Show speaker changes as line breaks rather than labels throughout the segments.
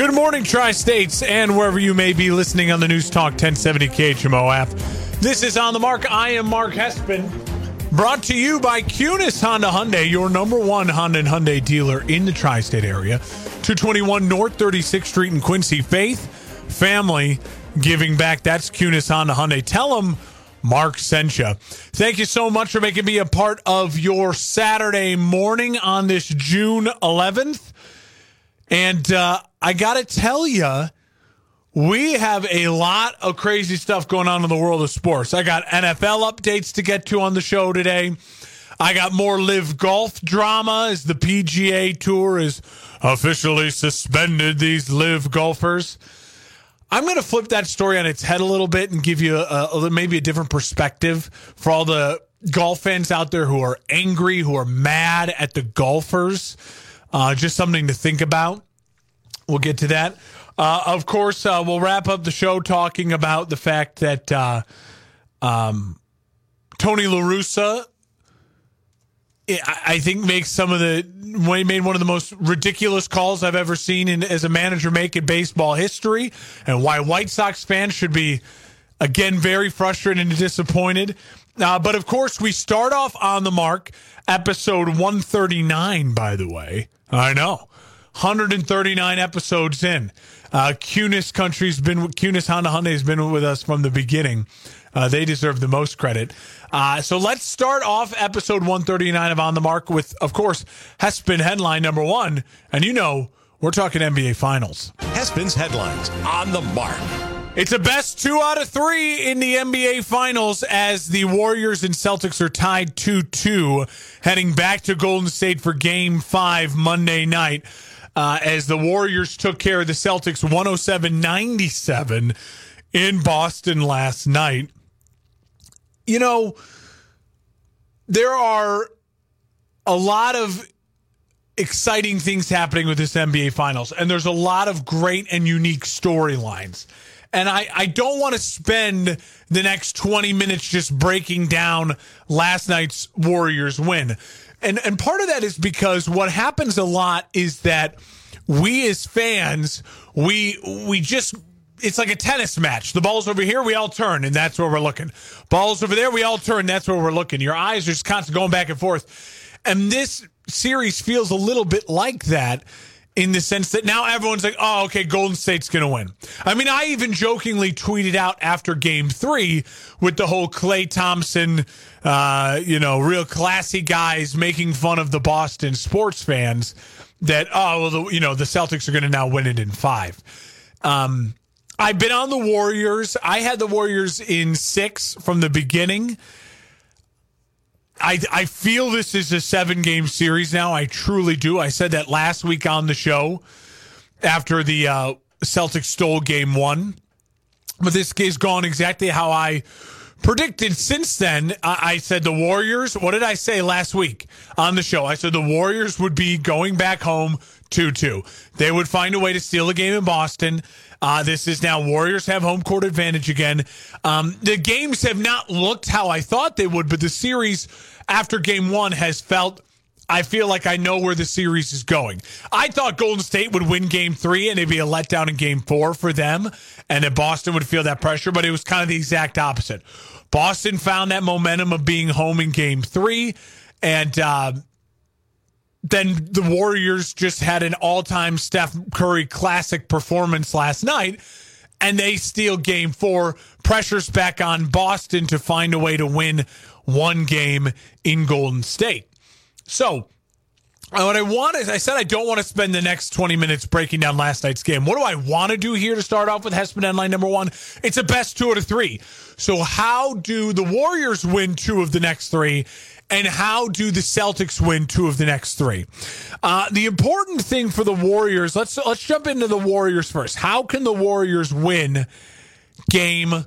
Good morning, Tri States, and wherever you may be listening on the News Talk 1070 KHMO app. This is On the Mark. I am Mark Hespen. Brought to you by Kunes Honda Hyundai, your number one Honda and Hyundai dealer in the tri state area. 221 North 36th Street in Quincy. Faith, family, giving back. That's Kunes Honda Hyundai. Tell them Mark sent you. Thank you so much for making me a part of your Saturday morning on this June 11th. And uh, I got to tell you, we have a lot of crazy stuff going on in the world of sports. I got NFL updates to get to on the show today. I got more live golf drama as the PGA Tour is officially suspended these live golfers. I'm going to flip that story on its head a little bit and give you a, a, maybe a different perspective for all the golf fans out there who are angry, who are mad at the golfers. Uh, just something to think about. We'll get to that. Uh, of course, uh, we'll wrap up the show talking about the fact that uh, um, Tony La Russa, I think, makes some of the made one of the most ridiculous calls I've ever seen in, as a manager make in baseball history, and why White Sox fans should be again very frustrated and disappointed. Uh, but of course, we start off on the mark, episode 139, by the way. I know. 139 episodes in. Uh, Kunes Country's been Kunes Honda Hyundai has been with us from the beginning. Uh, they deserve the most credit. Uh, so let's start off episode 139 of On the Mark with, of course, Hespin headline number one. And you know, we're talking NBA Finals.
Hespin's headlines on the mark.
It's a best two out of three in the NBA Finals as the Warriors and Celtics are tied 2 2, heading back to Golden State for game five Monday night uh, as the Warriors took care of the Celtics 107 97 in Boston last night. You know, there are a lot of exciting things happening with this NBA Finals, and there's a lot of great and unique storylines. And I, I don't want to spend the next 20 minutes just breaking down last night's Warriors win and and part of that is because what happens a lot is that we as fans we we just it's like a tennis match. The ball's over here, we all turn, and that's where we're looking. Ball's over there, we all turn, that's where we're looking. Your eyes are just constantly going back and forth. And this series feels a little bit like that in the sense that now everyone's like, oh, okay, Golden State's going to win. I mean, I even jokingly tweeted out after game three with the whole Klay Thompson, uh, you know, real classy guys making fun of the Boston sports fans that, oh, well, the, you know, the Celtics are going to now win it in five. Um, I've been on the Warriors. I had the Warriors in six from the beginning. I, I feel this is a seven game series now. I truly do. I said that last week on the show after the uh, Celtics stole game one. But this has gone exactly how I predicted since then. I, I said the Warriors, what did I say last week on the show? I said the Warriors would be going back home 2 2. They would find a way to steal a game in Boston. Uh, this is now Warriors have home court advantage again. Um, the games have not looked how I thought they would, but the series after game one has felt. I feel like I know where the series is going. I thought Golden State would win game three and it'd be a letdown in game four for them, and that Boston would feel that pressure, but it was kind of the exact opposite. Boston found that momentum of being home in game three, and uh, then the Warriors just had an all time Steph Curry classic performance last night, and they steal game four. Pressure's back on Boston to find a way to win one game in Golden State. So, uh, what I want is, I said I don't want to spend the next 20 minutes breaking down last night's game. What do I want to do here to start off with Hespen line number one? It's a best two out of three. So, how do the Warriors win two of the next three? And how do the Celtics win two of the next three? Uh, the important thing for the Warriors, let's let's jump into the Warriors first. How can the Warriors win game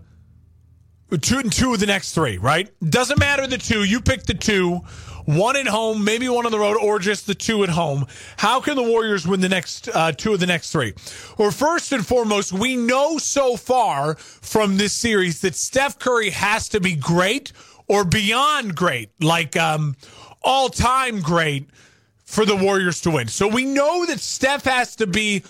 two and two of the next three? Right? Doesn't matter the two. You pick the two. One at home, maybe one on the road, or just the two at home. How can the Warriors win the next uh, two of the next three? Well, first and foremost, we know so far from this series that Steph Curry has to be great or beyond great, like um, all time great for the Warriors to win. So we know that Steph has to be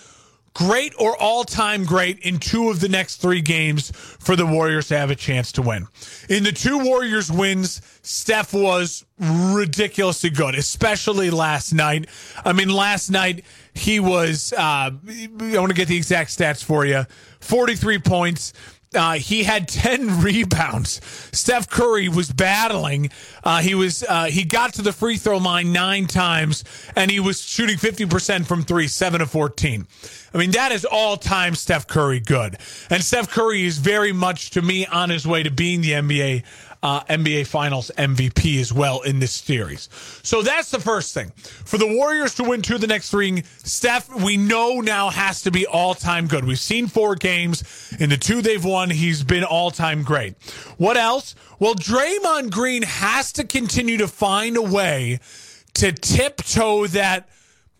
great or all time great in two of the next three games for the Warriors to have a chance to win. In the two Warriors wins, Steph was ridiculously good, especially last night. I mean, last night he was, uh, I want to get the exact stats for you 43 points. Uh, he had 10 rebounds. Steph Curry was battling. Uh, he was uh, he got to the free throw line nine times, and he was shooting 50% from three, seven of 14. I mean, that is all time Steph Curry good. And Steph Curry is very much, to me, on his way to being the NBA uh, NBA Finals MVP as well in this series. So that's the first thing. For the Warriors to win two of the next three, Steph, we know now has to be all time good. We've seen four games. In the two they've won, he's been all time great. What else? Well, Draymond Green has to continue to find a way to tiptoe that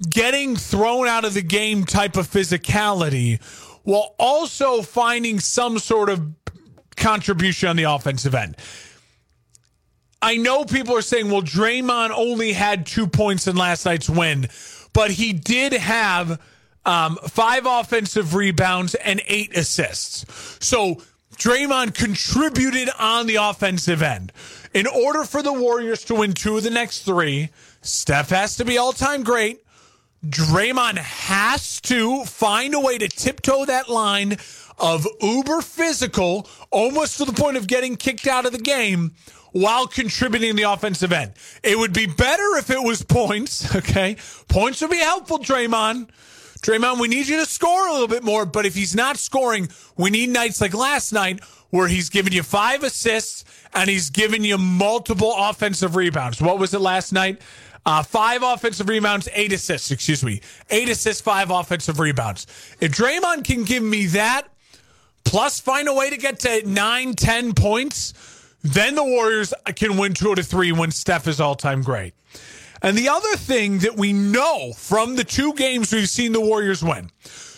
getting thrown out of the game type of physicality while also finding some sort of contribution on the offensive end. I know people are saying, well, Draymond only had two points in last night's win, but he did have um, five offensive rebounds and eight assists. So Draymond contributed on the offensive end. In order for the Warriors to win two of the next three, Steph has to be all time great. Draymond has to find a way to tiptoe that line of uber physical, almost to the point of getting kicked out of the game while contributing the offensive end. It would be better if it was points, okay? Points would be helpful, Draymond. Draymond, we need you to score a little bit more, but if he's not scoring, we need nights like last night where he's giving you five assists and he's giving you multiple offensive rebounds. What was it last night? Uh, five offensive rebounds, eight assists, excuse me. Eight assists, five offensive rebounds. If Draymond can give me that, plus find a way to get to nine, ten points, then the Warriors can win two out of three when Steph is all time great. And the other thing that we know from the two games we've seen the Warriors win.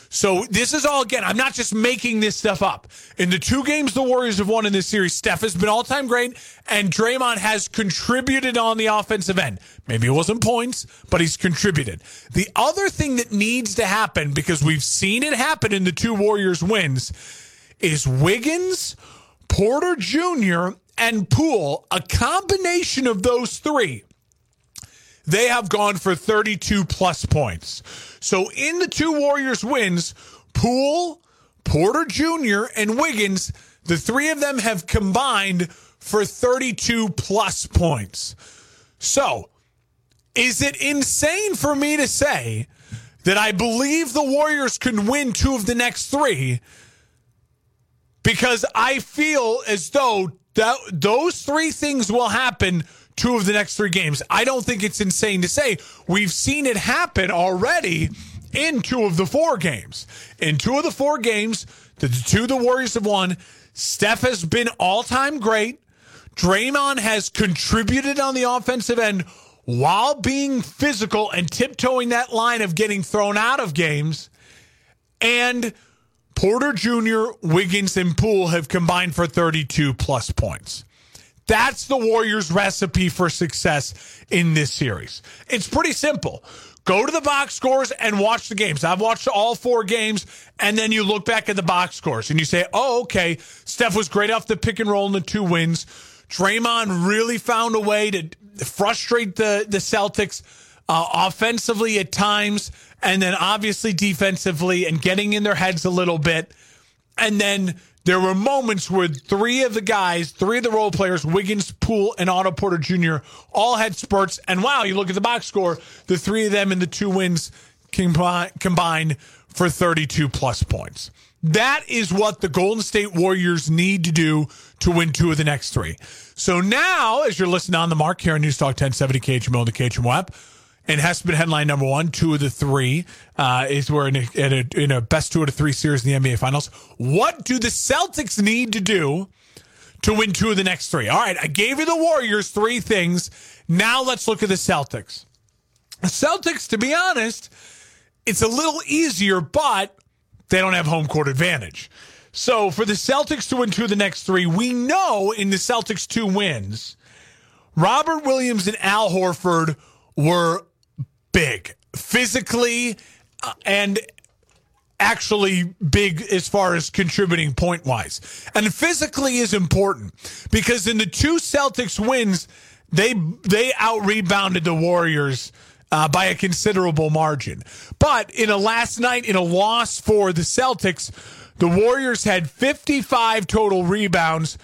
So this is all again, I'm not just making this stuff up. In the two games the Warriors have won in this series, Steph has been all time great and Draymond has contributed on the offensive end. Maybe it wasn't points, but he's contributed. The other thing that needs to happen, because we've seen it happen in the two Warriors wins, is Wiggins, Porter Jr., and Poole, a combination of those three, they have gone for 32 plus points. So in the two Warriors wins, Poole, Porter Jr., and Wiggins, the three of them have combined for 32 plus points. So, is it insane for me to say that I believe the Warriors can win two of the next three? Because I feel as though that those three things will happen two of the next three games. I don't think it's insane to say we've seen it happen already in two of the four games. In two of the four games, the two the Warriors have won, Steph has been all time great. Draymond has contributed on the offensive end while being physical and tiptoeing that line of getting thrown out of games. And Porter Jr., Wiggins, and Poole have combined for 32 plus points. That's the Warriors' recipe for success in this series. It's pretty simple. Go to the box scores and watch the games. I've watched all four games, and then you look back at the box scores and you say, oh, okay, Steph was great off the pick and roll in the two wins. Draymond really found a way to frustrate the, the Celtics uh, offensively at times and then obviously defensively and getting in their heads a little bit. And then there were moments where three of the guys, three of the role players, Wiggins, Poole, and Otto Porter Jr., all had spurts. And wow, you look at the box score, the three of them in the two wins combined for 32 plus points. That is what the Golden State Warriors need to do to win two of the next three. So now, as you're listening on the mark here on News Talk 1070 KHMO and the KHMO app, and Hespin headline number one, two of the three uh, is we're in a, in a, in a best two out of three series in the NBA Finals. What do the Celtics need to do to win two of the next three? All right, I gave you the Warriors three things. Now let's look at the Celtics. The Celtics, to be honest, it's a little easier, but they don't have home court advantage. So for the Celtics to win two of the next three, we know in the Celtics' two wins, Robert Williams and Al Horford were big physically uh, and actually big as far as contributing point wise. And physically is important because in the two Celtics wins, they they out rebounded the Warriors uh, by a considerable margin. But in a last night, in a loss for the Celtics, the Warriors had 55 total rebounds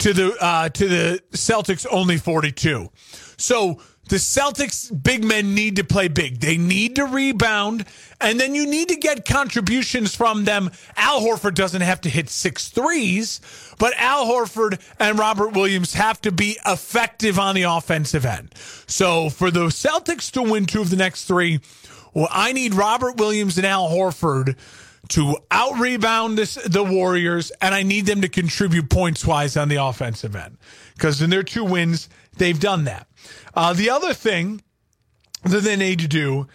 to the uh, to the Celtics only 42. So the Celtics big men need to play big. They need to rebound, and then you need to get contributions from them. Al Horford doesn't have to hit six threes, but Al Horford and Robert Williams have to be effective on the offensive end. So for the Celtics to win two of the next three, well, I need Robert Williams and Al Horford to out rebound the Warriors, and I need them to contribute points wise on the offensive end because in their two wins, they've done that. Uh, the other thing that they need to do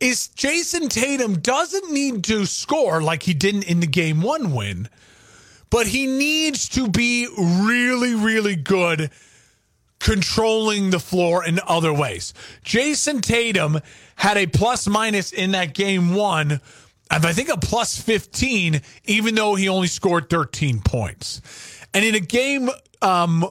is Jayson Tatum doesn't need to score like he didn't in the game one win, but he needs to be really, really good controlling the floor in other ways. Jayson Tatum had a plus minus in that game one of I think a plus 15, even though he only scored 13 points. And in a game um,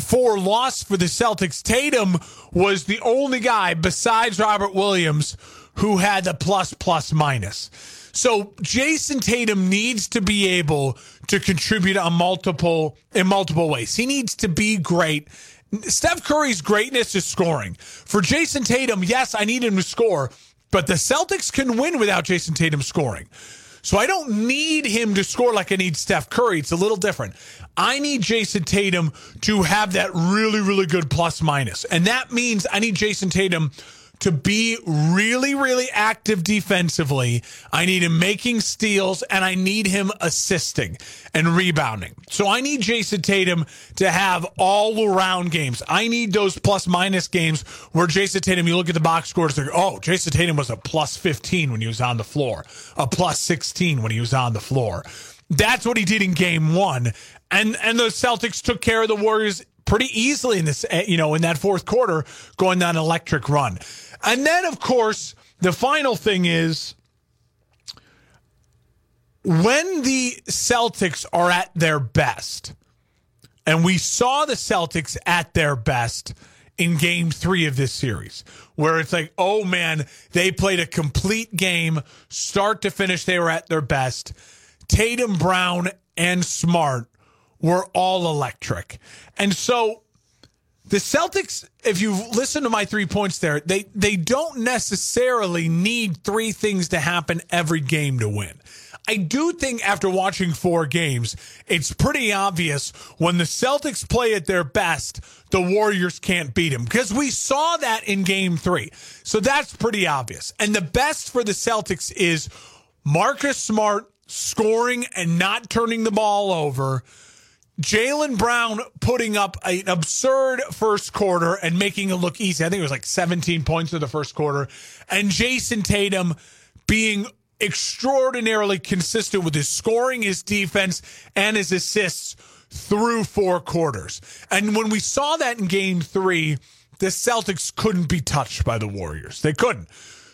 four loss for the Celtics, Tatum was the only guy besides Robert Williams who had the plus plus minus. So Jayson Tatum needs to be able to contribute on multiple in multiple ways. He needs to be great. Steph Curry's greatness is scoring. For Jayson Tatum, yes, I need him to score, but the Celtics can win without Jayson Tatum scoring. So I don't need him to score like I need Steph Curry. It's a little different. I need Jayson Tatum to have that really, really good plus minus. And that means I need Jayson Tatum to be really, really active defensively. I need him making steals and I need him assisting and rebounding. So I need Jayson Tatum to have all around games. I need those plus minus games where Jayson Tatum, you look at the box scores, like, oh, Jayson Tatum was a plus 15 when he was on the floor, a plus 16 when he was on the floor. That's what he did in game one. And and the Celtics took care of the Warriors pretty easily in this, eh, you know, in that fourth quarter, going down an electric run. And then, of course, the final thing is when the Celtics are at their best, and we saw the Celtics at their best in game three of this series, where it's like, oh man, they played a complete game, start to finish, they were at their best. Tatum, Brown, and Smart were all electric. And so the Celtics, if you listen to my three points there, they, they don't necessarily need three things to happen every game to win. I do think after watching four games, it's pretty obvious when the Celtics play at their best, the Warriors can't beat them because we saw that in game three. So that's pretty obvious. And the best for the Celtics is Marcus Smart scoring and not turning the ball over Jaylen Brown putting up an absurd first quarter and making it look easy. I think it was like 17 points in the first quarter. And Jayson Tatum being extraordinarily consistent with his scoring, his defense, and his assists through four quarters. And when we saw that in game three, the Celtics couldn't be touched by the Warriors. They couldn't.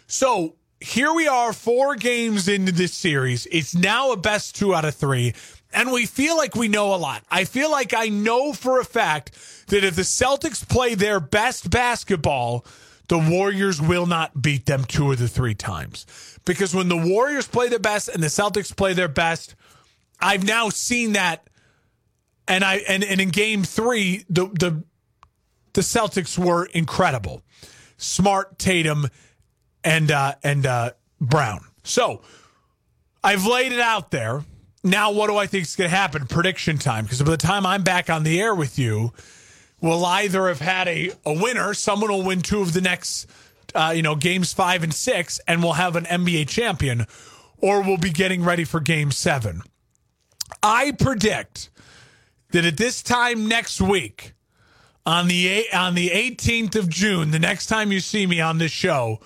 So here we are, four games into this series. It's now a best two out of three and we feel like we know a lot. I feel like I know for a fact that if the Celtics play their best basketball, the Warriors will not beat them two of the three times. Because when the Warriors play their best and the Celtics play their best, I've now seen that. And I and, and in game three, the the the Celtics were incredible. Smart, Tatum, and uh, and uh, Brown. So I've laid it out there. Now, what do I think is going to happen? Prediction time. Because by the time I'm back on the air with you, we'll either have had a, a winner, someone will win two of the next, uh, you know, games five and six, and we'll have an NBA champion, or we'll be getting ready for game seven. I predict that at this time next week, on the on the 18th of June, the next time you see me on this show,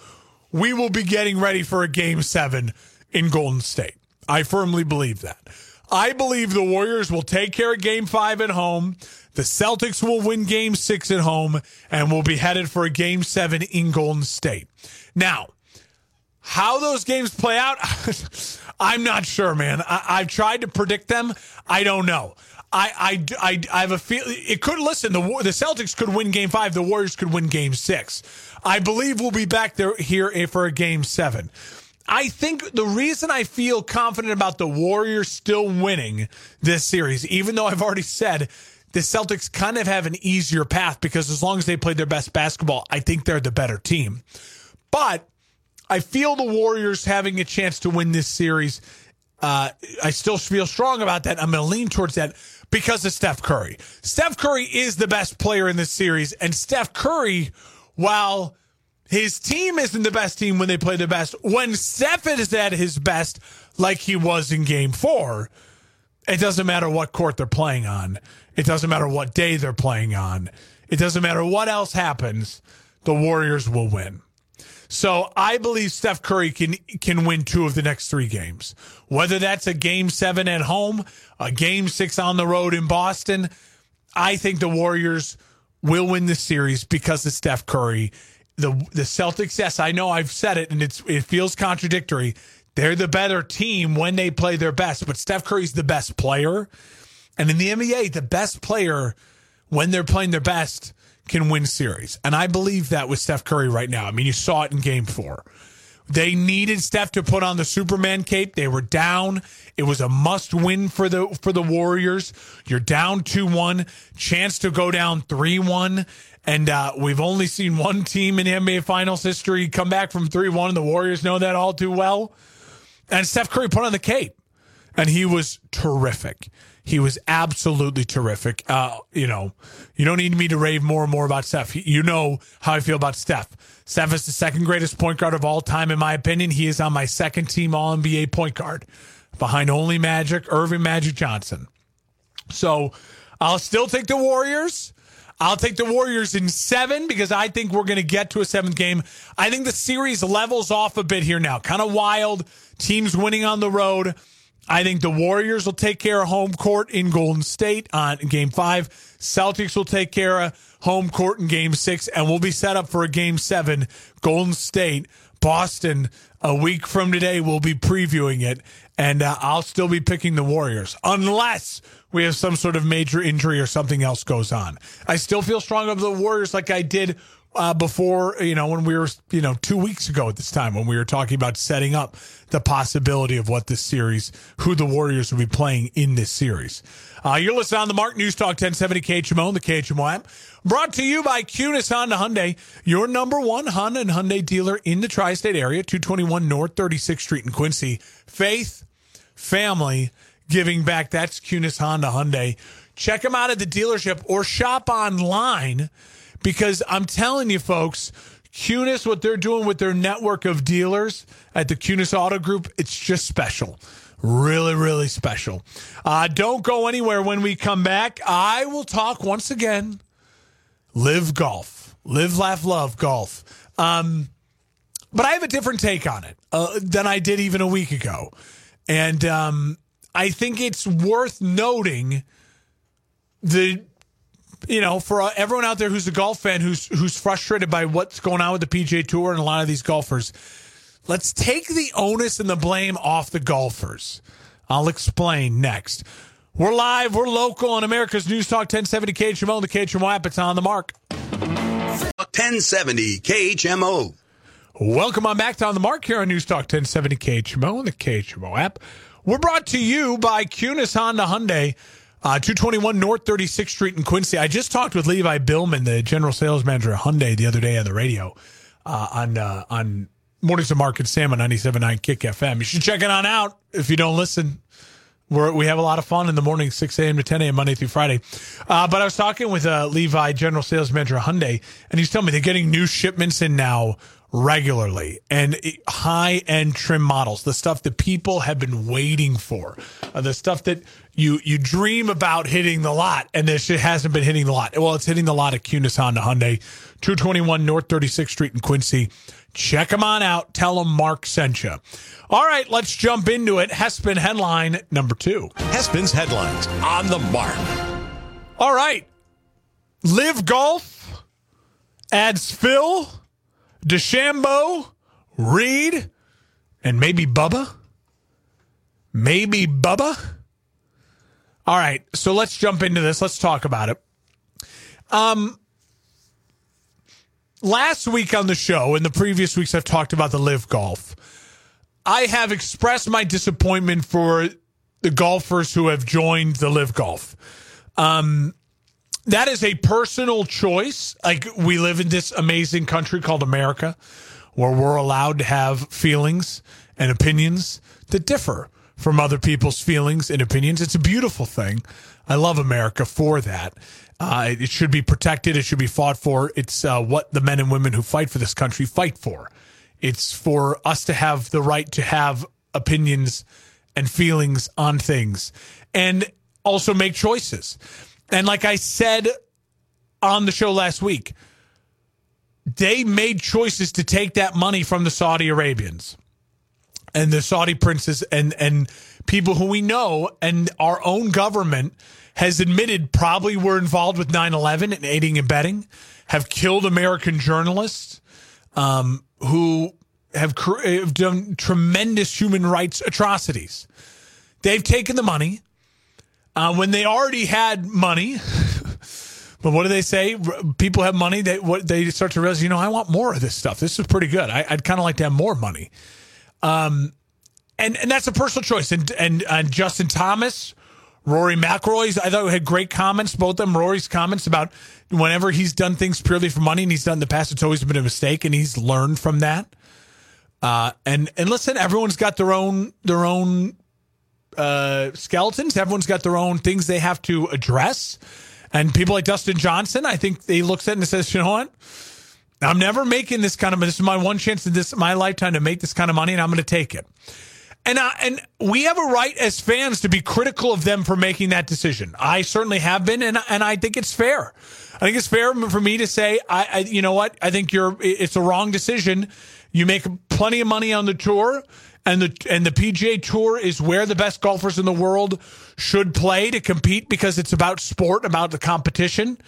we will be getting ready for a game 7 in Golden State. I firmly believe that. I believe the Warriors will take care of game 5 at home. The Celtics will win game 6 at home and will be headed for a game 7 in Golden State. Now, how those games play out, I'm not sure, man. I, have tried to predict them. I don't know. I, I, I, I have a feel it could listen. The the Celtics could win Game Five. The Warriors could win Game Six. I believe we'll be back there here for a Game Seven. I think the reason I feel confident about the Warriors still winning this series, even though I've already said the Celtics kind of have an easier path because as long as they play their best basketball, I think they're the better team. But I feel the Warriors having a chance to win this series. Uh, I still feel strong about that. I'm going to lean towards that because of Steph Curry. Steph Curry is the best player in this series, and Steph Curry, while his team isn't the best team when they play the best, when Steph is at his best, like he was in game four, it doesn't matter what court they're playing on. It doesn't matter what day they're playing on. It doesn't matter what else happens. The Warriors will win. So I believe Steph Curry can can win two of the next three games. Whether that's a game seven at home, a game six on the road in Boston, I think the Warriors will win the series because of Steph Curry. The the Celtics, yes, I know I've said it and it's it feels contradictory. They're the better team when they play their best, but Steph Curry's the best player. And in the NBA, the best player when they're playing their best can win series. And I believe that with Steph Curry right now. I mean, you saw it in game four. They needed Steph to put on the Superman cape. They were down. It was a must win for the for the Warriors. You're down 2-1, chance to go down 3-1. And uh, we've only seen one team in NBA Finals history come back from 3-1. And the Warriors know that all too well. And Steph Curry put on the cape. And he was terrific. He was absolutely terrific. Uh, you know, you don't need me to rave more and more about Steph. You know how I feel about Steph. Steph is the second greatest point guard of all time, in my opinion. He is on my second team All NBA point guard behind only Magic, Earvin Magic Johnson. So I'll still take the Warriors. I'll take the Warriors in seven because I think we're going to get to a seventh game. I think the series levels off a bit here now. Kind of wild. Teams winning on the road. I think the Warriors will take care of home court in Golden State on game five. Celtics will take care of home court in game six, and we'll be set up for a game seven. Golden State, Boston, a week from today, we'll be previewing it, and uh, I'll still be picking the Warriors unless we have some sort of major injury or something else goes on. I still feel strong of the Warriors like I did uh, before, you know, when we were, you know, two weeks ago at this time when we were talking about setting up the possibility of what this series, who the Warriors will be playing in this series. Uh, you're listening on the Mark News Talk 1070 KHMO, the KHMO app. Brought to you by Kunes Honda Hyundai, your number one Honda and Hyundai dealer in the tri-state area, 221 North 36th Street in Quincy. Faith, family, giving back. That's Kunes Honda Hyundai. Check them out at the dealership or shop online because I'm telling you, folks, Kunes, what they're doing with their network of dealers at the Kunes Auto Group, it's just special. Really, really special. Uh, don't go anywhere when we come back. I will talk once again. Live golf, live, laugh, love golf. Um, but I have a different take on it uh, than I did even a week ago. And um, I think it's worth noting the you know, for uh, everyone out there who's a golf fan who's who's frustrated by what's going on with the PGA Tour and a lot of these golfers, let's take the onus and the blame off the golfers. I'll explain next. We're live, we're local on America's News Talk 1070 KHMO, the KHMO app. It's on the mark.
1070 KHMO.
Welcome on back to On the Mark here on News Talk 1070 KHMO, and the KHMO app. We're brought to you by Kunes Honda Hyundai. Uh, 221 North 36th Street in Quincy. I just talked with Levi Billman, the general sales manager of Hyundai, the other day on the radio uh, on uh, on Mornings of Mark and Sam on 97.9 Kick FM. You should check it on out if you don't listen. We're, we have a lot of fun in the morning, 6 a.m. to 10 a.m. Monday through Friday. Uh, but I was talking with uh, Levi, general sales manager of Hyundai, and he's telling me they're getting new shipments in now regularly and high end trim models, the stuff that people have been waiting for, uh, the stuff that you you dream about hitting the lot, and this shit hasn't been hitting the lot. Well, it's hitting the lot at Kunes Honda Hyundai, 221 North 36th Street in Quincy. Check them on out. Tell them Mark sent you. All right, let's jump into it. Hespin headline number two.
Hespin's headlines on the mark.
All right. Live Golf adds Phil, DeChambeau, Reed, and maybe Bubba. Maybe Bubba. All right, so let's jump into this. Let's talk about it. Um, last week on the show and the previous weeks I've talked about the live golf. I have expressed my disappointment for the golfers who have joined the live golf. Um, that is a personal choice. Like we live in this amazing country called America where we're allowed to have feelings and opinions that differ from other people's feelings and opinions. It's a beautiful thing. I love America for that. Uh, it should be protected. It should be fought for. It's uh, what the men and women who fight for this country fight for. It's for us to have the right to have opinions and feelings on things and also make choices. And like I said on the show last week, they made choices to take that money from the Saudi Arabians and the Saudi princes and and people who we know and our own government has admitted probably were involved with 9-11 and aiding and abetting, have killed American journalists um, who have, have done tremendous human rights atrocities. They've taken the money uh, when they already had money. but what do they say? People have money. They what they start to realize. You know, I want more of this stuff. This is pretty good. I, would kind of like to have more money. Um, and and that's a personal choice. And and, and Justin Thomas Rory McIlroy's, I thought had great comments, both of them. Rory's comments about whenever he's done things purely for money and he's done in the past, it's always been a mistake and he's learned from that. Uh, and, and listen, everyone's got their own, their own, uh, skeletons. Everyone's got their own things they have to address. And people like Dustin Johnson, I think he looks at it and says, you know what? I'm never making this kind of, this is my one chance in this, my lifetime to make this kind of money and I'm going to take it. And uh, and we have a right as fans to be critical of them for making that decision. I certainly have been, and and I think it's fair. I think it's fair for me to say, I, I you know what, I think you're it's a wrong decision. You make plenty of money on the tour, and the and the PGA Tour is where the best golfers in the world should play to compete because it's about sport, about the competition.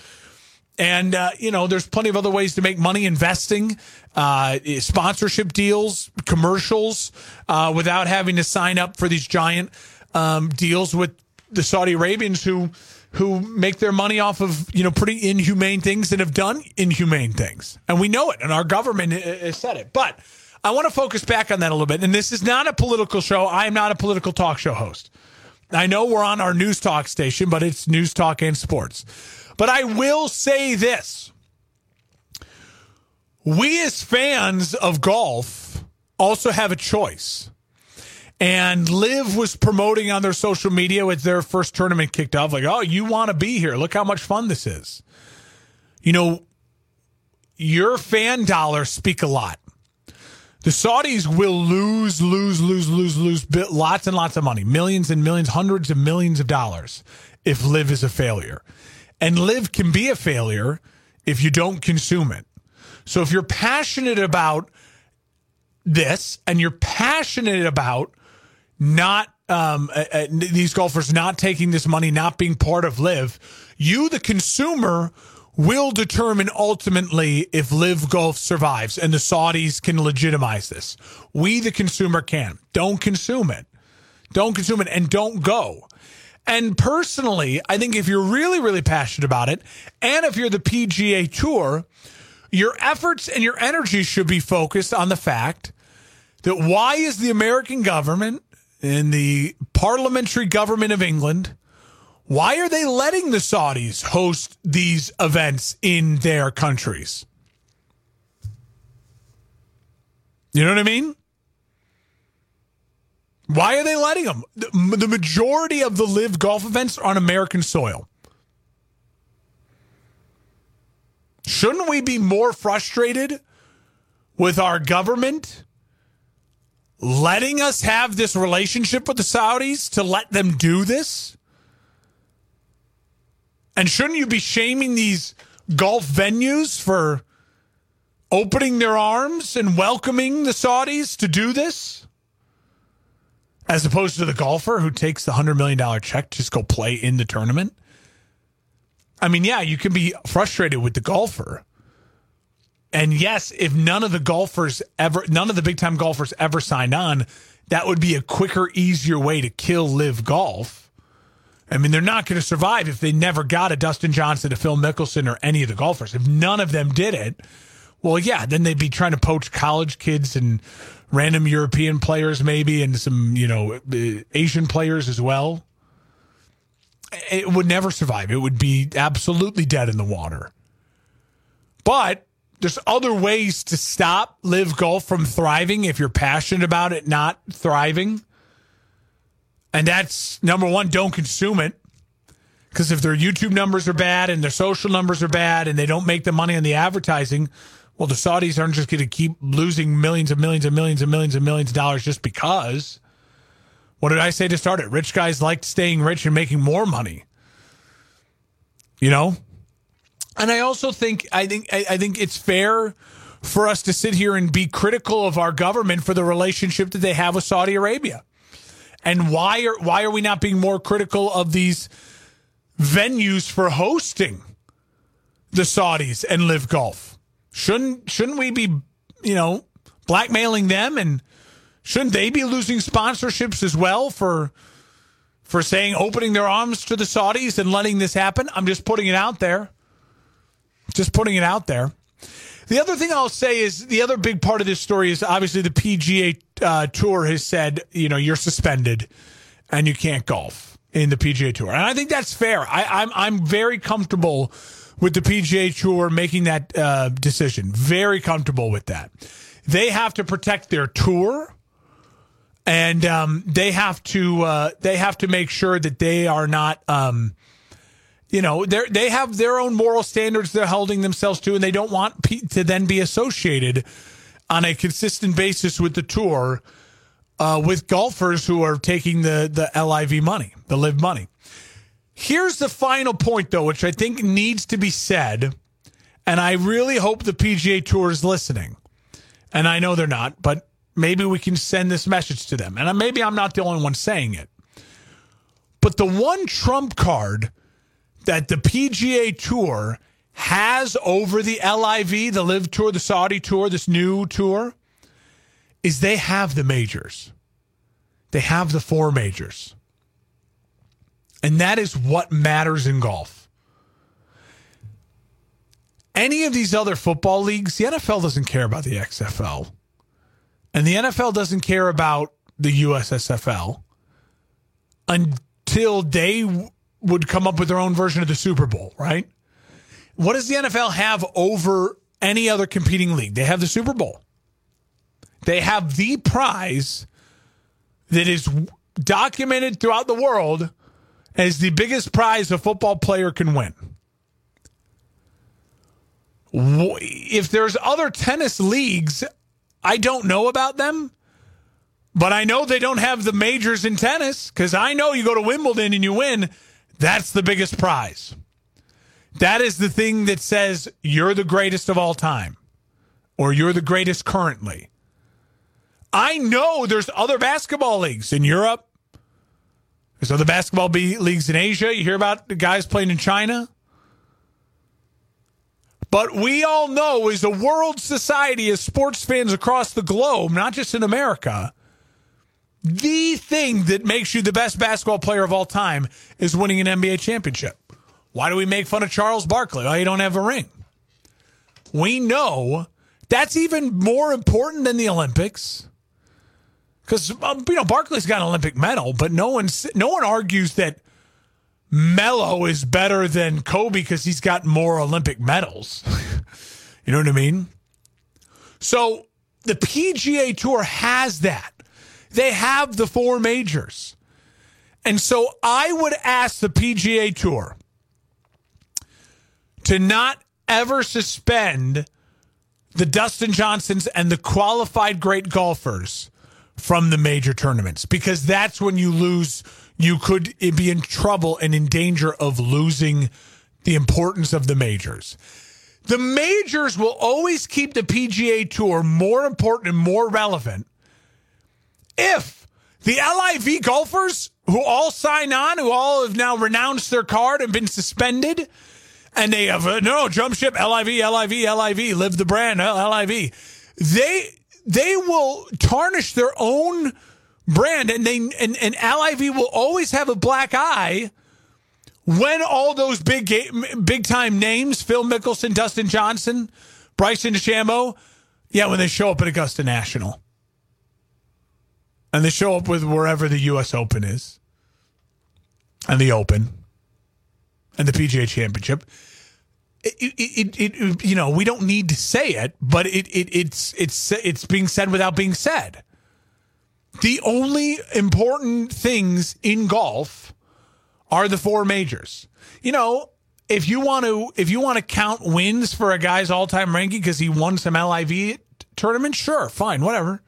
And, uh, you know, there's plenty of other ways to make money investing, uh, sponsorship deals, commercials, uh, without having to sign up for these giant um, deals with the Saudi Arabians who who make their money off of, you know, pretty inhumane things and have done inhumane things. And we know it, and our government has said it. But I want to focus back on that a little bit. And this is not a political show. I am not a political talk show host. I know we're on our news talk station, but it's news talk and sports. But I will say this. We as fans of golf also have a choice. And LIV was promoting on their social media with their first tournament kicked off, like, oh, you want to be here. Look how much fun this is. You know, your fan dollars speak a lot. The Saudis will lose, lose, lose, lose, lose lots and lots of money, millions and millions, hundreds of millions of dollars if Live is a failure. And Live can be a failure if you don't consume it. So if you're passionate about this and you're passionate about not um, uh, these golfers not taking this money, not being part of Live, you, the consumer, will determine ultimately if Live Golf survives and the Saudis can legitimize this. We, the consumer, can. Don't consume it. Don't consume it and don't go. And personally, I think if you're really, really passionate about it, and if you're the PGA Tour, your efforts and your energy should be focused on the fact that why is the American government and the parliamentary government of England, why are they letting the Saudis host these events in their countries? You know what I mean? Why are they letting them? The majority of the live golf events are on American soil. Shouldn't we be more frustrated with our government letting us have this relationship with the Saudis to let them do this? And shouldn't you be shaming these golf venues for opening their arms and welcoming the Saudis to do this? As opposed to the golfer who takes the $100 million check to just go play in the tournament? I mean, yeah, you can be frustrated with the golfer. And yes, if none of the golfers ever, none of the big time golfers ever signed on, that would be a quicker, easier way to kill live golf. I mean, they're not going to survive if they never got a Dustin Johnson, a Phil Mickelson, or any of the golfers. If none of them did it, well, yeah, then they'd be trying to poach college kids and random European players, maybe, and some, you know, uh, Asian players as well. It would never survive. It would be absolutely dead in the water. But there's other ways to stop live golf from thriving if you're passionate about it not thriving. And that's number one, don't consume it. Because if their YouTube numbers are bad and their social numbers are bad and they don't make the money on the advertising, well, the Saudis aren't just going to keep losing millions and millions and millions and millions and millions of dollars just because. What did I say to start it? Rich guys like staying rich and making more money. You know? And I also think I think I think it's fair for us to sit here and be critical of our government for the relationship that they have with Saudi Arabia. And why are why are we not being more critical of these venues for hosting the Saudis and live golf? Shouldn't shouldn't we be, you know, blackmailing them and shouldn't they be losing sponsorships as well for for saying opening their arms to the Saudis and letting this happen? I'm just putting it out there. Just putting it out there. The other thing I'll say is the other big part of this story is obviously the PGA uh, Tour has said, you know, you're suspended and you can't golf in the PGA Tour, and I think that's fair. I, I'm I'm very comfortable with the PGA Tour making that uh, decision. Very comfortable with that. They have to protect their tour, and um, they have to uh, they have to make sure that they are not. Um, you know, they they have their own moral standards they're holding themselves to, and they don't want pe- to then be associated on a consistent basis with the tour uh, with golfers who are taking the the LIV money, the live money. Here's the final point, though, which I think needs to be said, and I really hope the PGA Tour is listening. And I know they're not, but maybe we can send this message to them. And maybe I'm not the only one saying it. But the one trump card that the PGA Tour has over the LIV, the Live Tour, the Saudi Tour, this new tour, is they have the majors. They have the four majors. And that is what matters in golf. Any of these other football leagues, the NFL doesn't care about the XFL. And the NFL doesn't care about the USSFL until they would come up with their own version of the Super Bowl, right? What does the NFL have over any other competing league? They have the Super Bowl. They have the prize that is documented throughout the world as the biggest prize a football player can win. If there's other tennis leagues, I don't know about them. But I know they don't have the majors in tennis because I know you go to Wimbledon and you win. That's the biggest prize. That is the thing that says you're the greatest of all time or you're the greatest currently. I know there's other basketball leagues in Europe. There's other basketball leagues in Asia. You hear about the guys playing in China. But we all know, as a world society, as sports fans across the globe, not just in America, the thing that makes you the best basketball player of all time is winning an NBA championship. Why do we make fun of Charles Barkley? Oh, you don't have a ring. We know that's even more important than the Olympics. Because um, you know Barkley's got an Olympic medal, but no one no one argues that Melo is better than Kobe because he's got more Olympic medals. you know what I mean? So the PGA Tour has that. They have the four majors. And so I would ask the PGA Tour to not ever suspend the Dustin Johnsons and the qualified great golfers from the major tournaments because that's when you lose. You could be in trouble and in danger of losing the importance of the majors. The majors will always keep the PGA Tour more important and more relevant if the LIV golfers who all sign on, who all have now renounced their card and been suspended, and they have uh, no jump ship LIV, LIV, LIV, live the brand LIV. They they will tarnish their own brand, and they and, and LIV will always have a black eye when all those big game, big time names, Phil Mickelson, Dustin Johnson, Bryson DeChambeau, yeah, when they show up at Augusta National. And they show up with wherever the US Open is. And the Open. And the PGA Championship. It, it, it, it, you know, we don't need to say it, but it, it, it's, it's, it's being said without being said. The only important things in golf are the four majors. You know, if you want to if you want to count wins for a guy's all-time ranking because he won some LIV tournament, sure, fine, whatever.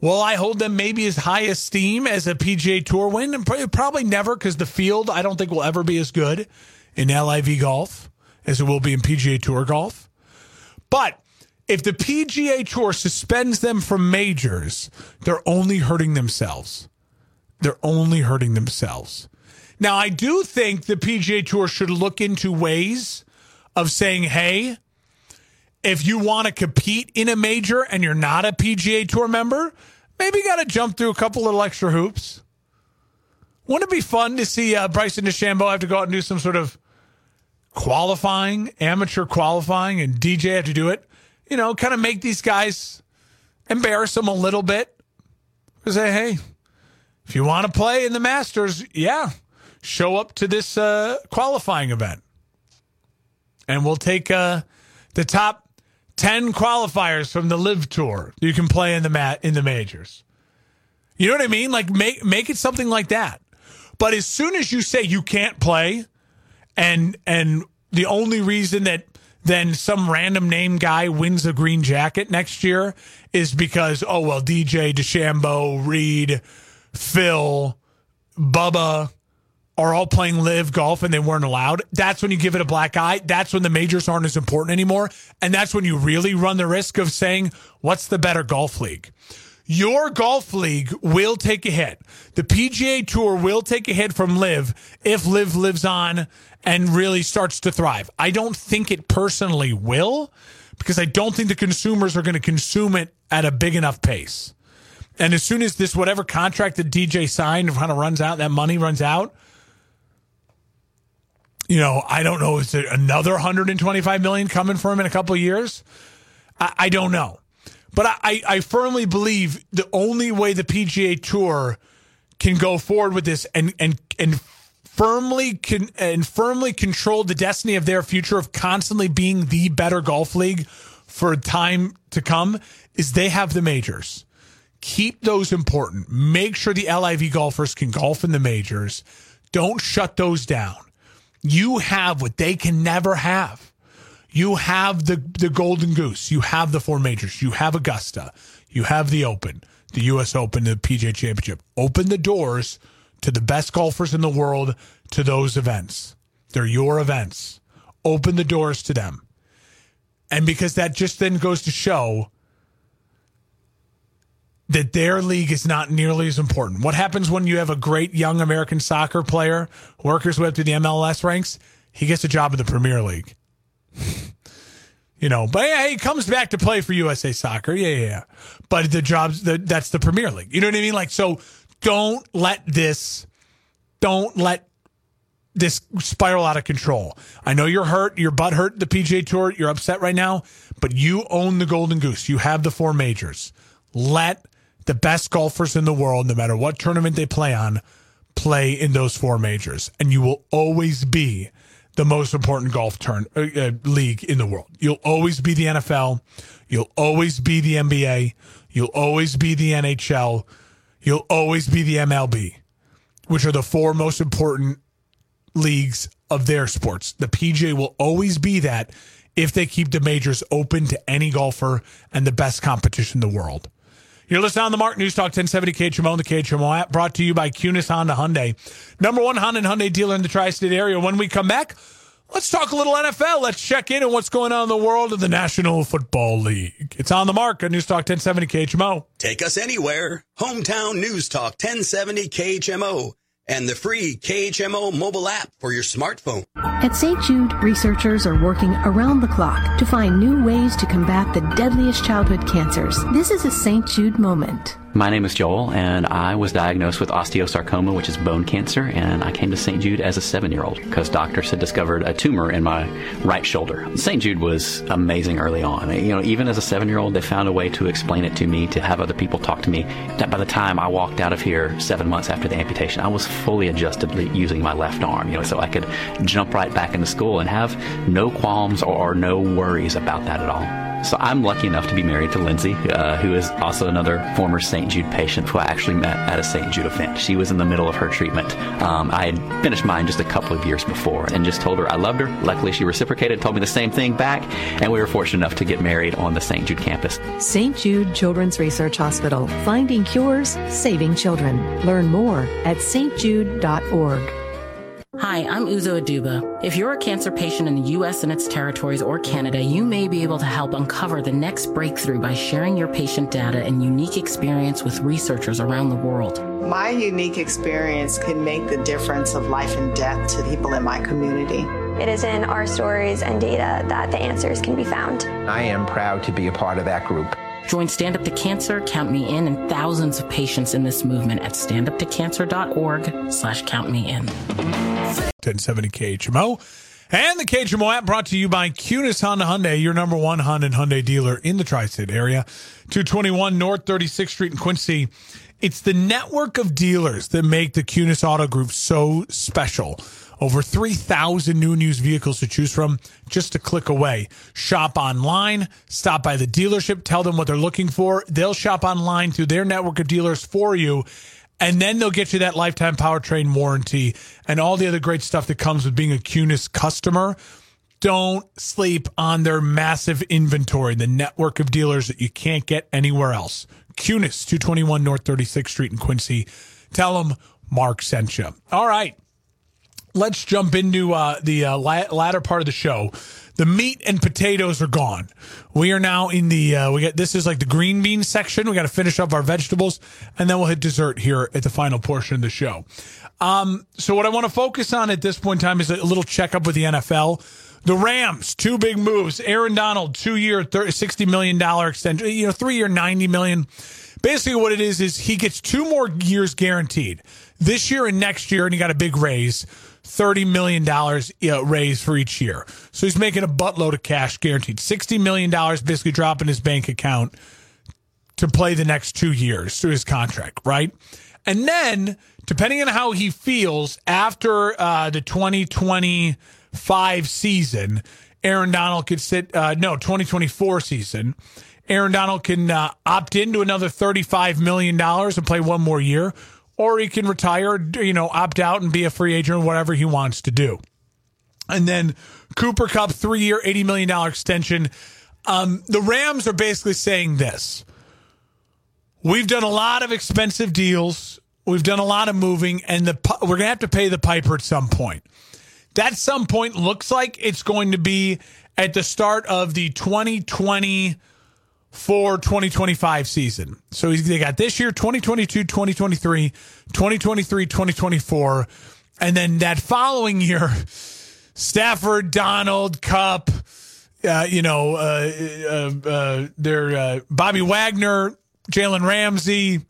Will I hold them maybe as high esteem as a PGA Tour win? and Probably never because the field I don't think will ever be as good in LIV golf as it will be in PGA Tour golf. But if the PGA Tour suspends them from majors, they're only hurting themselves. They're only hurting themselves. Now, I do think the PGA Tour should look into ways of saying, hey, if you want to compete in a major and you're not a PGA Tour member, maybe you got to jump through a couple little extra hoops. Wouldn't it be fun to see uh, Bryson DeChambeau have to go out and do some sort of qualifying, amateur qualifying, and DJ have to do it? You know, kind of make these guys embarrass them a little bit. Say, hey, if you want to play in the Masters, yeah, show up to this uh, qualifying event. And we'll take uh, the top 10 qualifiers from the LIV tour you can play in the mat in the majors. You know what I mean? Like make make it something like that. But as soon as you say you can't play and and the only reason that then some random name guy wins a green jacket next year is because oh well DJ DeChambeau, Reed, Phil, Bubba, are all playing LIV golf and they weren't allowed, that's when you give it a black eye. That's when the majors aren't as important anymore. And that's when you really run the risk of saying, what's the better golf league? Your golf league will take a hit. The PGA Tour will take a hit from LIV if LIV lives on and really starts to thrive. I don't think it personally will because I don't think the consumers are going to consume it at a big enough pace. And as soon as this whatever contract that DJ signed kind of runs out, that money runs out, you know, I don't know. Is there another 125 million coming for him in a couple years? I, I, don't know, but I, I firmly believe the only way the PGA Tour can go forward with this and and and firmly can and firmly control the destiny of their future of constantly being the better golf league for time to come is they have the majors. Keep those important. Make sure the LIV golfers can golf in the majors. Don't shut those down you have what they can never have. You have the the Golden Goose. You have the four majors. You have Augusta. You have the Open, the U.S. Open, the PGA Championship. Open the doors to the best golfers in the world to those events. They're your events. Open the doors to them. And because that just then goes to show that their league is not nearly as important. What happens when you have a great young American soccer player work his way up to the MLS ranks? He gets a job in the Premier League. you know, but yeah, he comes back to play for USA Soccer. Yeah, yeah, yeah. But the jobs the, that's the Premier League. You know what I mean? Like, so don't let this, don't let this spiral out of control. I know you're hurt, your butt hurt the PGA Tour, you're upset right now, but you own the Golden Goose. You have the four majors. Let the best golfers in the world, no matter what tournament they play on, play in those four majors. And you will always be the most important golf turn uh, uh, league in the world. You'll always be the NFL. You'll always be the NBA. You'll always be the NHL. You'll always be the MLB, which are the four most important leagues of their sports. The PGA will always be that if they keep the majors open to any golfer and the best competition in the world. You're listening on the Mark News Talk 1070 KHMO and the KHMO app brought to you by Kunes Honda Hyundai. Number one Honda and Hyundai dealer in the tri-state area. When we come back, let's talk a little NFL. Let's check in on what's going on in the world of the National Football League. It's on the mark on News Talk 1070 KHMO.
Take us anywhere. Hometown News Talk 1070 KHMO and the free KHMO mobile app for your smartphone.
At St. Jude, researchers are working around the clock to find new ways to combat the deadliest childhood cancers. This is a St. Jude moment.
My name is Joel, and I was diagnosed with osteosarcoma, which is bone cancer, and I came to St. Jude as a seven year old because doctors had discovered a tumor in my right shoulder. St. Jude was amazing early on. You know, even as a seven year old, they found a way to explain it to me, to have other people talk to me. That by the time I walked out of here seven months after the amputation, I was fully adjusted using my left arm, you know, so I could jump right back into school and have no qualms or no worries about that at all. So I'm lucky enough to be married to Lindsay, uh, who is also another former St. Jude patient who I actually met at a St. Jude event. She was in the middle of her treatment. Um, I had finished mine just a couple of years before and just told her I loved her. Luckily, she reciprocated, told me the same thing back, and we were fortunate enough to get married on the St. Jude campus.
St. Jude Children's Research Hospital, finding cures, saving children. Learn more at stjude.org.
Hi, I'm Uzo Aduba. If you're a cancer patient in the U.S. and its territories or Canada, you may be able to help uncover the next breakthrough by sharing your patient data and unique experience with researchers around the world.
My unique experience can make the difference of life and death to people in my community.
It is in our stories and data that the answers can be found.
I am proud to be a part of that group.
Join Stand Up to Cancer, Count Me In, and thousands of patients in this movement at standuptocancer.org slash count me in.
1070 KHMO. And the KHMO app brought to you by Kunes Honda Hyundai, your number one Honda and Hyundai dealer in the tri-state area. 221 North 36th Street in Quincy. It's the network of dealers that make the Kunes Auto Group so special. Over 3,000 new and used vehicles to choose from just a click away. Shop online, stop by the dealership, tell them what they're looking for. They'll shop online through their network of dealers for you. And then they'll get you that lifetime powertrain warranty and all the other great stuff that comes with being a Kunes customer. Don't sleep on their massive inventory, the network of dealers that you can't get anywhere else. Kunes, 221 North 36th Street in Quincy. Tell them Mark sent you. All right let's jump into uh, the uh, la- latter part of the show. The meat and potatoes are gone. We are now in the uh, we got this is like the green bean section. We got to finish up our vegetables, and then we'll hit dessert here at the final portion of the show. Um, so what I want to focus on at this point in time is a little checkup with the NFL. The Rams, two big moves. Aaron Donald, two year, $60 million extension, you know, three year, 90 million. Basically, what it is, is he gets two more years guaranteed this year and next year, and he got a big raise. $30 million you know, raise for each year. So he's making a buttload of cash guaranteed. $60 million basically dropping his bank account to play the next two years through his contract, right? And then, depending on how he feels after uh, the 2025 season, Aaron Donald could sit, uh, no, 2024 season. Aaron Donald can uh, opt into another $35 million and play one more year or he can retire, you know, opt out and be a free agent whatever he wants to do. And then Cooper Kupp, three year, $80 million extension. Um, the Rams are basically saying this We've done a lot of expensive deals, we've done a lot of moving, and the we're going to have to pay the piper at some point. That some point looks like it's going to be at the start of the 2020 for 2025 season. So they got this year, 2022, 2023, 2023, 2024. And then that following year, Stafford, Donald, Kupp, uh, you know, uh, uh, uh they're uh, Bobby Wagner, Jalen Ramsey.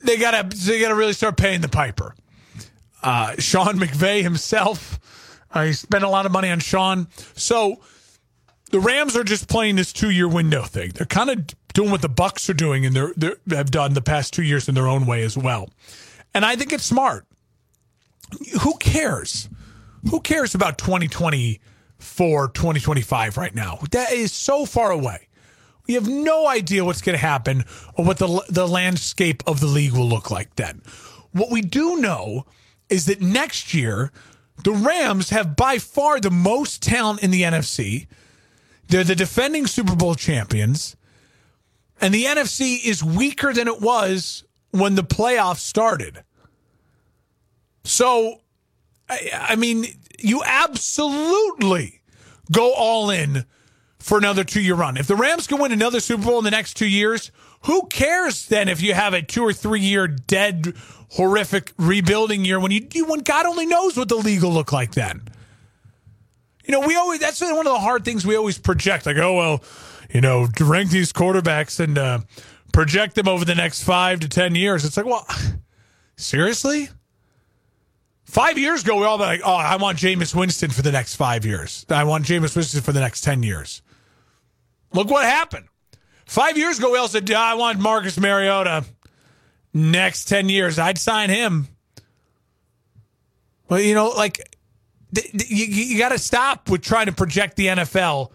They gotta, they gotta really start paying the piper. Uh, Sean McVay himself, he spent a lot of money on Sean. So the Rams are just playing this two year window thing. They're kind of doing what the Bucks are doing and they're have done the past two years in their own way as well. And I think it's smart. Who cares? Who cares about 2024, 2025 right now? That is so far away. We have no idea what's going to happen or what the the landscape of the league will look like then. What we do know is that next year the Rams have by far the most talent in the NFC. They're the defending Super Bowl champions. And the NFC is weaker than it was when the playoffs started. So, I, I mean, you absolutely go all in for another two year run. If the Rams can win another Super Bowl in the next two years, who cares then if you have a two or three year dead, horrific rebuilding year when you, you when God only knows what the league will look like then? You know, we always that's one of the hard things we always project. Like, oh well, you know, rank these quarterbacks and uh, project them over the next five to ten years. It's like, well, seriously. Five years ago, we all like, "Oh, I want Jameis Winston for the next five years. I want Jameis Winston for the next ten years." Look what happened. Five years ago, we all said, I want Marcus Mariota next 10 years. I'd sign him. Well, you know, like, you, you got to stop with trying to project the NFL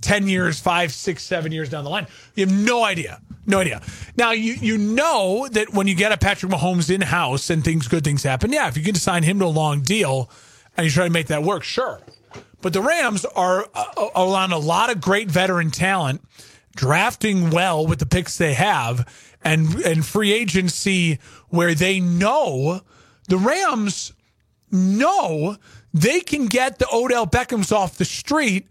10 years, five, six, seven years down the line. You have no idea. No idea. Now, you, you know that when you get a Patrick Mahomes in house and things, good things happen. Yeah, if you can sign him to a long deal and you try to make that work, sure. But the Rams are uh, around a lot of great veteran talent, drafting well with the picks they have, and and free agency where they know the Rams know they can get the Odell Beckhams off the street,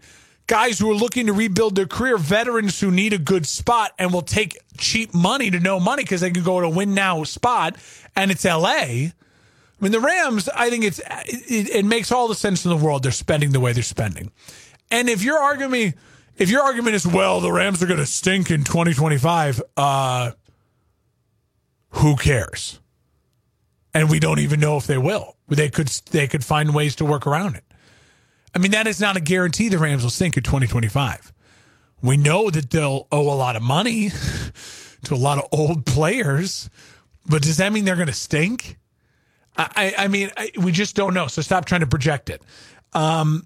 guys who are looking to rebuild their career, veterans who need a good spot and will take cheap money to no money because they can go to a win now spot, and it's LA. I mean, the Rams, I think it's it, it, makes all the sense in the world. They're spending the way they're spending. And if your argument, if your argument is, well, the Rams are going to stink in 2025, uh, who cares? And we don't even know if they will. They could they could find ways to work around it. I mean, that is not a guarantee the Rams will stink in 2025. We know that they'll owe a lot of money to a lot of old players, but does that mean they're going to stink? I, I mean, I, we just don't know. So stop trying to project it. Um,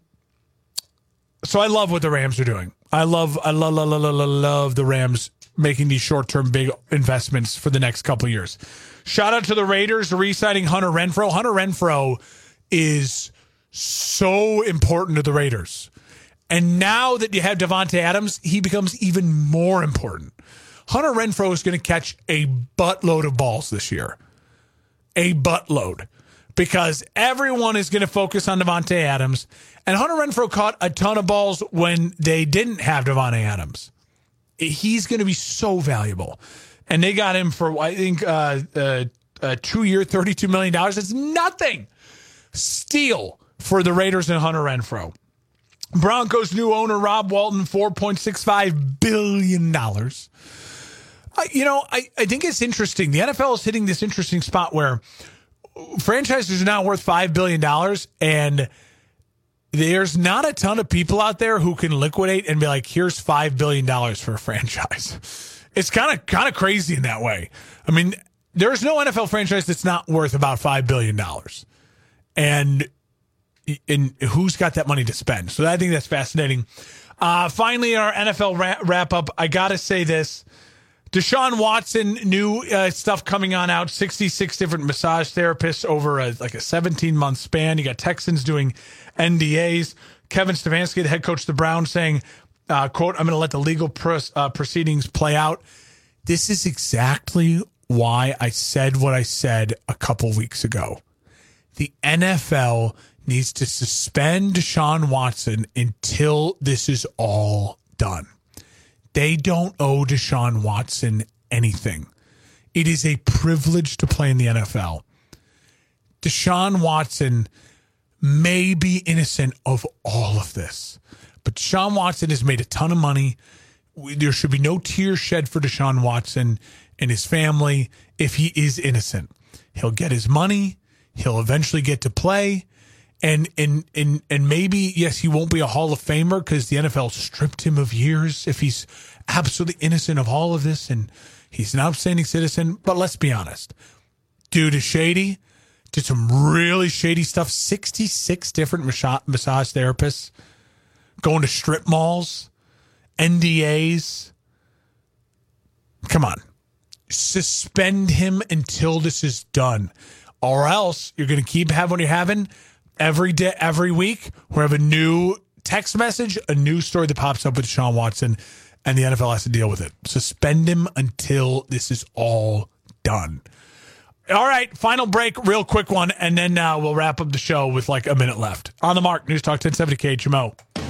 so I love what the Rams are doing. I love, I love, love, love, love, love the Rams making these short term big investments for the next couple years. Shout out to the Raiders re-signing Hunter Renfrow. Hunter Renfrow is so important to the Raiders. And now that you have Davante Adams, he becomes even more important. Hunter Renfrow is going to catch a buttload of balls this year a buttload because everyone is going to focus on Davante Adams. And Hunter Renfrow caught a ton of balls when they didn't have Davante Adams. He's going to be so valuable. And they got him for, I think, uh, uh, a two year, $32 million. It's nothing. Steal for the Raiders and Hunter Renfrow. Broncos' new owner, Rob Walton, $4.65 billion you know, I, I think it's interesting. The NFL is hitting this interesting spot where franchises are now worth $5 billion and there's not a ton of people out there who can liquidate and be like, here's $5 billion for a franchise. It's kind of, kind of crazy in that way. I mean, there's no NFL franchise that's not worth about $5 billion. And, and who's got that money to spend? So I think that's fascinating. Uh, finally, our NFL wrap up, I got to say this. Deshaun Watson, new uh, stuff coming on out. Sixty-six different massage therapists over a, like a seventeen-month span. You got Texans doing NDAs. Kevin Stefanski, the head coach of the Browns, saying, uh, "quote I'm going to let the legal uh, proceedings play out." This is exactly why I said what I said a couple weeks ago. The NFL needs to suspend Deshaun Watson until this is all done. They don't owe Deshaun Watson anything. It is a privilege to play in the NFL. Deshaun Watson may be innocent of all of this, but Deshaun Watson has made a ton of money. There should be no tears shed for Deshaun Watson and his family if he is innocent. He'll get his money. He'll eventually get to play and and and and maybe yes, he won't be a Hall of Famer because the NFL stripped him of years if he's absolutely innocent of all of this and he's an outstanding citizen. But let's be honest, dude is shady. did some really shady stuff. 66 different massage therapists going to strip malls, NDAs. Come on. Suspend him until this is done. Or else you're going to keep having what you're having every day, every week. We have a new text message, a new story that pops up with Sean Watson, and the NFL has to deal with it. Suspend him until this is all done. All right, final break, real quick one, and then uh, we'll wrap up the show with like a minute left. On the mark, News Talk 1070 KHMO.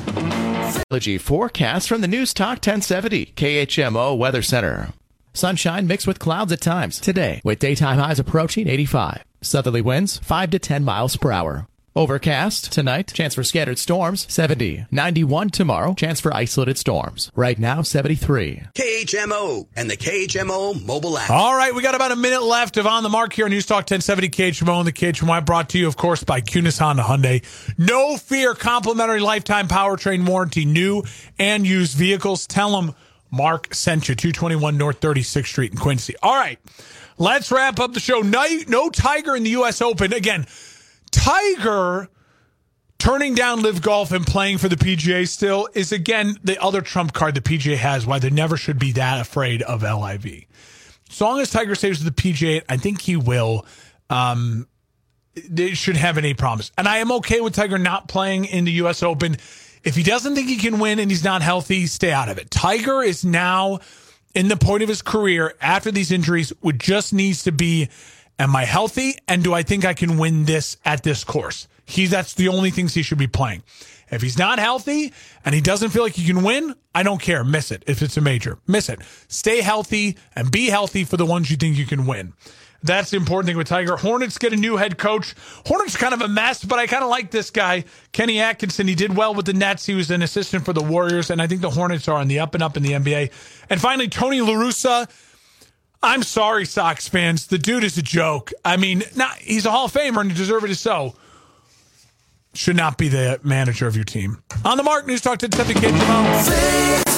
Forecast from the News Talk 1070 KHMO Weather Center. Sunshine mixed with clouds at times today, with daytime highs approaching 85. Southerly winds 5 to 10 miles per hour. Overcast tonight, chance for scattered storms 70. 91 tomorrow, chance for isolated storms. Right now, 73.
KHMO and the KHMO mobile app.
All right, we got about a minute left of On the Mark here on News Talk 1070 KHMO and the KHMO brought to you, of course, by Kunes Honda Hyundai. No fear, complimentary lifetime powertrain warranty, new and used vehicles. Tell them Mark sent you, 221 North 36th Street in Quincy. All right, let's wrap up the show. No, no Tiger in the U.S. Open. Again, Tiger turning down LIV Golf and playing for the PGA still is again the other trump card the PGA has why they never should be that afraid of LIV. As long as Tiger stays with the PGA, I think he will. Um, they should have any promise. And I am okay with Tiger not playing in the U.S. Open. If he doesn't think he can win and he's not healthy, stay out of it. Tiger is now in the point of his career after these injuries, which just needs to be Am I healthy? And do I think I can win this at this course? He, that's the only things he should be playing. If he's not healthy and he doesn't feel like he can win, I don't care. Miss it. If it's a major, miss it. Stay healthy and be healthy for the ones you think you can win. That's the important thing with Tiger. Hornets get a new head coach. Hornets kind of a mess, but I kind of like this guy, Kenny Atkinson. He did well with the Nets. He was an assistant for the Warriors, and I think the Hornets are on the up and up in the NBA. And finally, Tony La Russa I'm sorry, Sox fans. The dude is a joke. I mean, not, he's a Hall of Famer and deservedly so. Should not be the manager of your team. On the mark, News Talk to Jamal.